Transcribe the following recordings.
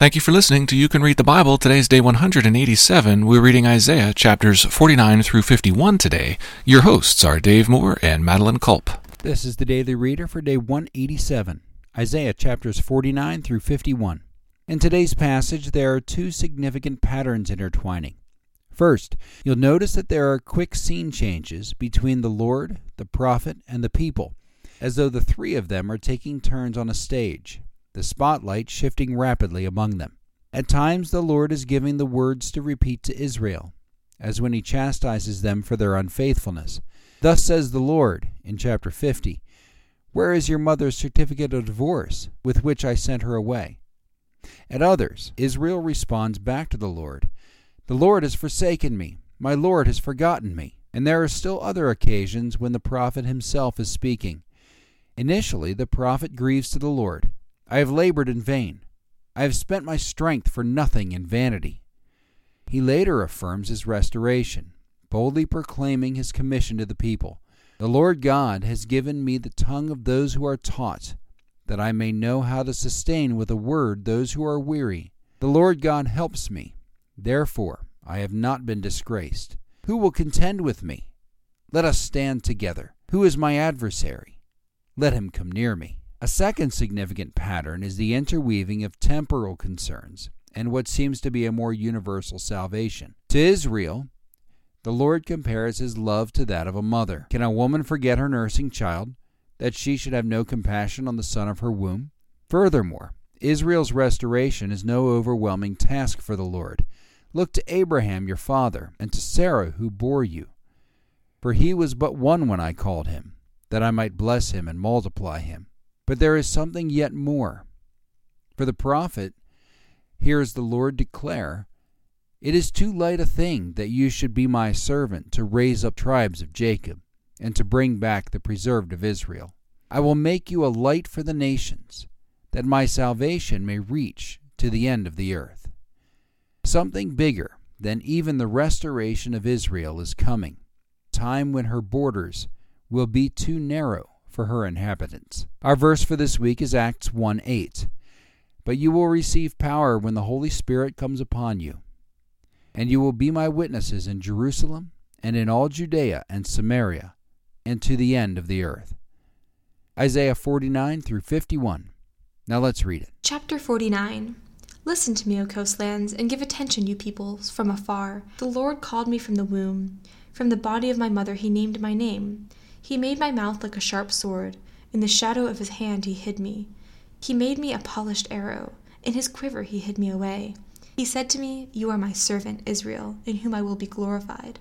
Thank you for listening to You Can Read the Bible. Today's day 187. We're reading Isaiah chapters 49 through 51 today. Your hosts are Dave Moore and Madeline Culp. This is the Daily Reader for day 187, Isaiah chapters 49 through 51. In today's passage, there are two significant patterns intertwining. First, you'll notice that there are quick scene changes between the Lord, the prophet, and the people, as though the three of them are taking turns on a stage the spotlight shifting rapidly among them. At times, the Lord is giving the words to repeat to Israel, as when he chastises them for their unfaithfulness. Thus says the Lord in chapter 50 Where is your mother's certificate of divorce with which I sent her away? At others, Israel responds back to the Lord The Lord has forsaken me, my Lord has forgotten me. And there are still other occasions when the prophet himself is speaking. Initially, the prophet grieves to the Lord I have labored in vain. I have spent my strength for nothing in vanity. He later affirms his restoration, boldly proclaiming his commission to the people. The Lord God has given me the tongue of those who are taught, that I may know how to sustain with a word those who are weary. The Lord God helps me. Therefore, I have not been disgraced. Who will contend with me? Let us stand together. Who is my adversary? Let him come near me. A second significant pattern is the interweaving of temporal concerns and what seems to be a more universal salvation. To Israel, the Lord compares his love to that of a mother. Can a woman forget her nursing child, that she should have no compassion on the son of her womb? Furthermore, Israel's restoration is no overwhelming task for the Lord. Look to Abraham your father, and to Sarah who bore you. For he was but one when I called him, that I might bless him and multiply him. But there is something yet more. For the prophet hears the Lord declare, It is too light a thing that you should be my servant to raise up tribes of Jacob, and to bring back the preserved of Israel. I will make you a light for the nations, that my salvation may reach to the end of the earth. Something bigger than even the restoration of Israel is coming, time when her borders will be too narrow for her inhabitants. Our verse for this week is Acts 1 8. But you will receive power when the Holy Spirit comes upon you, and you will be my witnesses in Jerusalem and in all Judea and Samaria and to the end of the earth. Isaiah 49 through 51. Now let's read it. Chapter 49 Listen to me, O coastlands, and give attention, you peoples from afar. The Lord called me from the womb. From the body of my mother he named my name. He made my mouth like a sharp sword. In the shadow of his hand he hid me. He made me a polished arrow. In his quiver he hid me away. He said to me, You are my servant, Israel, in whom I will be glorified.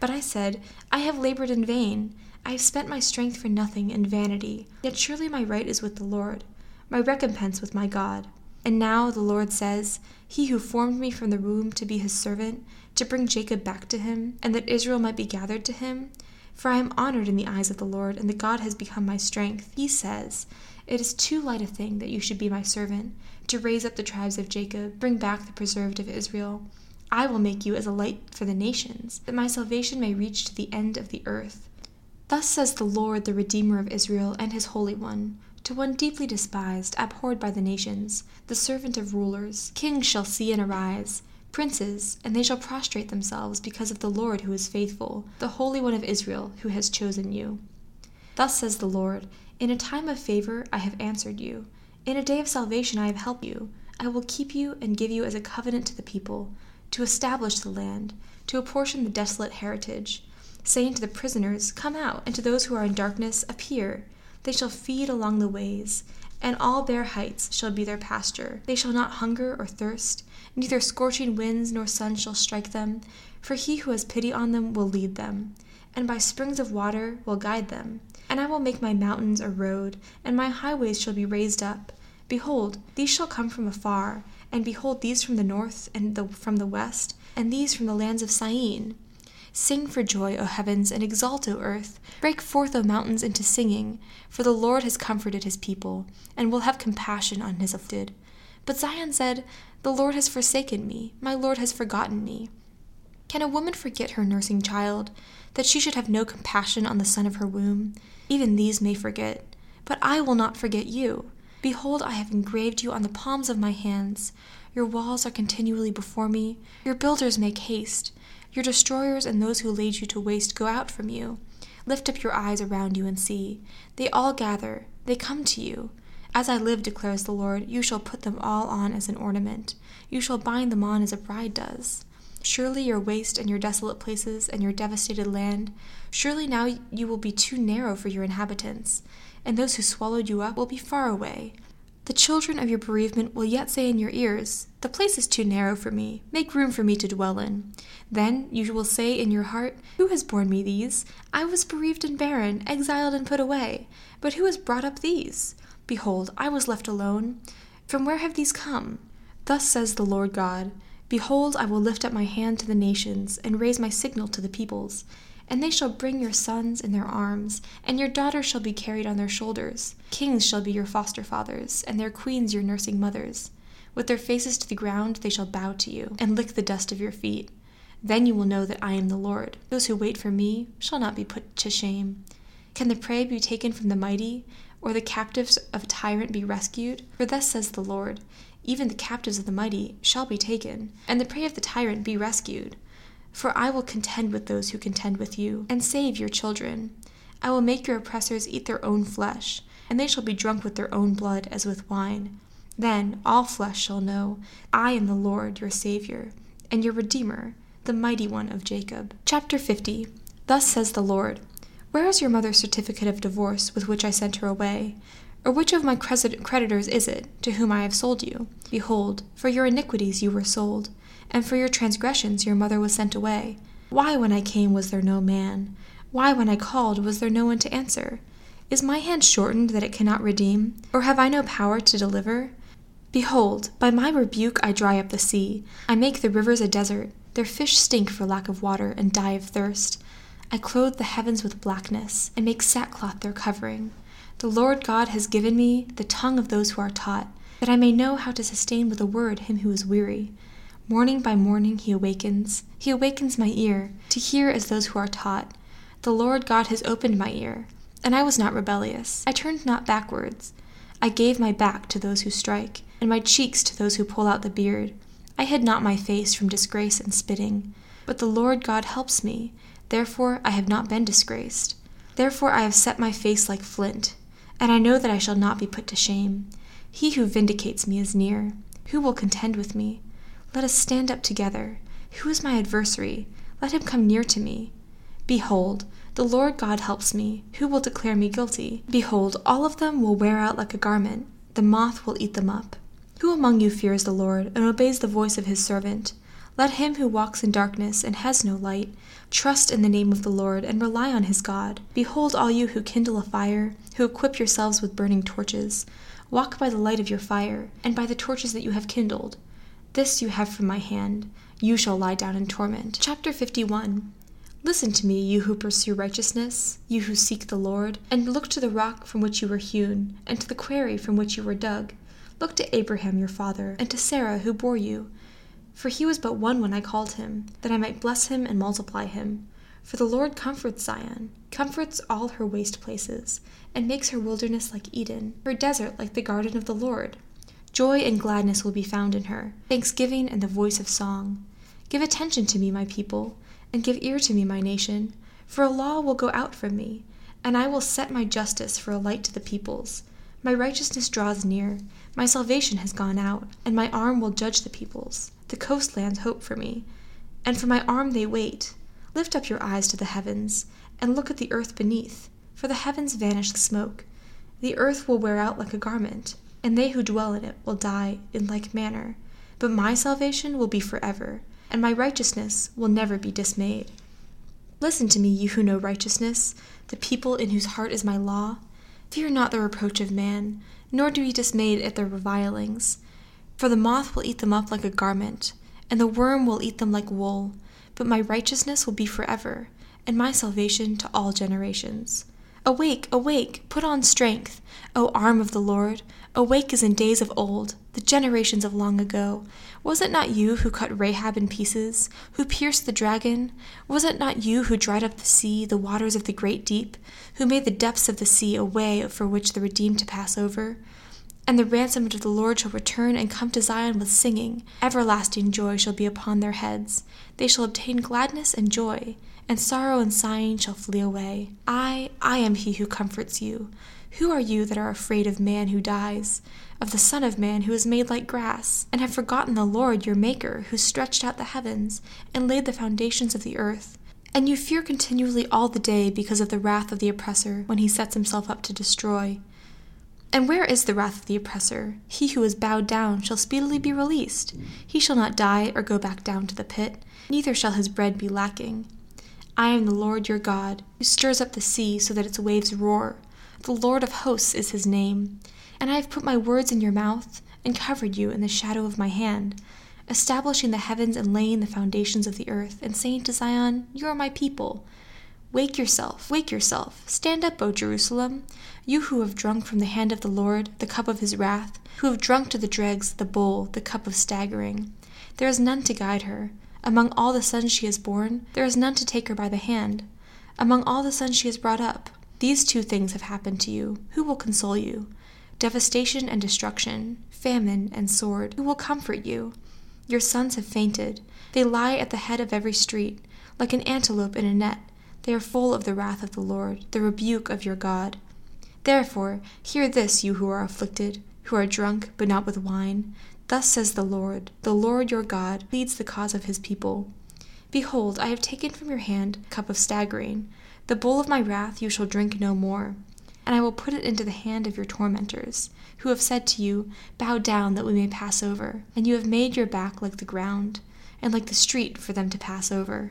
But I said, I have labored in vain. I have spent my strength for nothing and vanity. Yet surely my right is with the Lord, my recompense with my God. And now the Lord says, He who formed me from the womb to be his servant, to bring Jacob back to him, and that Israel might be gathered to him, for I am honored in the eyes of the Lord, and the God has become my strength. He says, It is too light a thing that you should be my servant, to raise up the tribes of Jacob, bring back the preserved of Israel. I will make you as a light for the nations, that my salvation may reach to the end of the earth. Thus says the Lord, the Redeemer of Israel, and his Holy One. To one deeply despised, abhorred by the nations, the servant of rulers, kings shall see and arise princes, and they shall prostrate themselves because of the Lord who is faithful, the Holy One of Israel who has chosen you. Thus says the Lord In a time of favor I have answered you, in a day of salvation I have helped you. I will keep you and give you as a covenant to the people, to establish the land, to apportion the desolate heritage, saying to the prisoners, Come out, and to those who are in darkness, Appear. They shall feed along the ways, and all bare heights shall be their pasture. They shall not hunger or thirst Neither scorching winds nor sun shall strike them, for he who has pity on them will lead them, and by springs of water will guide them. And I will make my mountains a road, and my highways shall be raised up. Behold, these shall come from afar, and behold these from the north and the, from the west, and these from the lands of Syene. Sing for joy, O heavens, and exult, O earth. Break forth, O mountains, into singing, for the Lord has comforted his people, and will have compassion on his afflicted. But Zion said, The Lord has forsaken me, my Lord has forgotten me. Can a woman forget her nursing child, that she should have no compassion on the son of her womb? Even these may forget, but I will not forget you. Behold, I have engraved you on the palms of my hands. Your walls are continually before me. Your builders make haste. Your destroyers and those who laid you to waste go out from you. Lift up your eyes around you and see. They all gather, they come to you. As I live, declares the Lord, you shall put them all on as an ornament. You shall bind them on as a bride does. Surely your waste and your desolate places and your devastated land, surely now you will be too narrow for your inhabitants, and those who swallowed you up will be far away. The children of your bereavement will yet say in your ears, The place is too narrow for me, make room for me to dwell in. Then you will say in your heart, Who has borne me these? I was bereaved and barren, exiled and put away. But who has brought up these? Behold, I was left alone. From where have these come? Thus says the Lord God Behold, I will lift up my hand to the nations, and raise my signal to the peoples. And they shall bring your sons in their arms, and your daughters shall be carried on their shoulders. Kings shall be your foster fathers, and their queens your nursing mothers. With their faces to the ground they shall bow to you, and lick the dust of your feet. Then you will know that I am the Lord. Those who wait for me shall not be put to shame. Can the prey be taken from the mighty, or the captives of a tyrant be rescued? For thus says the Lord even the captives of the mighty shall be taken, and the prey of the tyrant be rescued. For I will contend with those who contend with you, and save your children. I will make your oppressors eat their own flesh, and they shall be drunk with their own blood as with wine. Then all flesh shall know I am the Lord your Saviour, and your Redeemer, the mighty one of Jacob. Chapter 50 Thus says the Lord Where is your mother's certificate of divorce with which I sent her away? Or which of my creditors is it, to whom I have sold you? Behold, for your iniquities you were sold, and for your transgressions your mother was sent away. Why, when I came, was there no man? Why, when I called, was there no one to answer? Is my hand shortened that it cannot redeem? Or have I no power to deliver? Behold, by my rebuke I dry up the sea. I make the rivers a desert. Their fish stink for lack of water and die of thirst. I clothe the heavens with blackness, and make sackcloth their covering. The Lord God has given me the tongue of those who are taught, that I may know how to sustain with a word him who is weary. Morning by morning he awakens, he awakens my ear, to hear as those who are taught. The Lord God has opened my ear, and I was not rebellious. I turned not backwards. I gave my back to those who strike, and my cheeks to those who pull out the beard. I hid not my face from disgrace and spitting. But the Lord God helps me, therefore I have not been disgraced. Therefore I have set my face like flint, and I know that I shall not be put to shame. He who vindicates me is near. Who will contend with me? Let us stand up together. Who is my adversary? Let him come near to me. Behold, the Lord God helps me. Who will declare me guilty? Behold, all of them will wear out like a garment. The moth will eat them up. Who among you fears the Lord and obeys the voice of his servant? Let him who walks in darkness and has no light trust in the name of the Lord and rely on his God. Behold, all you who kindle a fire, who equip yourselves with burning torches, walk by the light of your fire, and by the torches that you have kindled. This you have from my hand. You shall lie down in torment. Chapter 51 Listen to me, you who pursue righteousness, you who seek the Lord, and look to the rock from which you were hewn, and to the quarry from which you were dug. Look to Abraham your father, and to Sarah who bore you for he was but one when I called him, that I might bless him and multiply him. For the Lord comforts Zion, comforts all her waste places, and makes her wilderness like Eden, her desert like the garden of the Lord. Joy and gladness will be found in her, thanksgiving and the voice of song. Give attention to me, my people, and give ear to me, my nation, for a law will go out from me, and I will set my justice for a light to the peoples. My righteousness draws near, my salvation has gone out, and my arm will judge the peoples. The coastlands hope for me, and for my arm they wait. Lift up your eyes to the heavens, and look at the earth beneath, for the heavens vanish like smoke. The earth will wear out like a garment, and they who dwell in it will die in like manner. But my salvation will be forever, and my righteousness will never be dismayed. Listen to me, you who know righteousness, the people in whose heart is my law. Fear not the reproach of man, nor be dismayed at their revilings. For the moth will eat them up like a garment, and the worm will eat them like wool. But my righteousness will be forever, and my salvation to all generations. Awake, awake, put on strength, O arm of the Lord. Awake as in days of old, the generations of long ago. Was it not you who cut Rahab in pieces, who pierced the dragon? Was it not you who dried up the sea, the waters of the great deep, who made the depths of the sea a way for which the redeemed to pass over? And the ransomed of the Lord shall return and come to Zion with singing. Everlasting joy shall be upon their heads. They shall obtain gladness and joy, and sorrow and sighing shall flee away. I, I am he who comforts you. Who are you that are afraid of man who dies, of the Son of Man who is made like grass, and have forgotten the Lord your Maker, who stretched out the heavens and laid the foundations of the earth? And you fear continually all the day because of the wrath of the oppressor, when he sets himself up to destroy. And where is the wrath of the oppressor? He who is bowed down shall speedily be released. He shall not die or go back down to the pit, neither shall his bread be lacking. I am the Lord your God, who stirs up the sea so that its waves roar. The Lord of hosts is his name. And I have put my words in your mouth, and covered you in the shadow of my hand, establishing the heavens and laying the foundations of the earth, and saying to Zion, You are my people. Wake yourself, wake yourself. Stand up, O Jerusalem, you who have drunk from the hand of the Lord the cup of his wrath, who have drunk to the dregs the bowl, the cup of staggering. There is none to guide her. Among all the sons she has borne, there is none to take her by the hand. Among all the sons she has brought up, these two things have happened to you. Who will console you? Devastation and destruction, famine and sword. Who will comfort you? Your sons have fainted. They lie at the head of every street, like an antelope in a net. They are full of the wrath of the Lord, the rebuke of your God. Therefore, hear this, you who are afflicted, who are drunk, but not with wine. Thus says the Lord, the Lord your God pleads the cause of his people. Behold, I have taken from your hand a cup of staggering. The bowl of my wrath you shall drink no more. And I will put it into the hand of your tormentors, who have said to you, Bow down that we may pass over. And you have made your back like the ground, and like the street for them to pass over.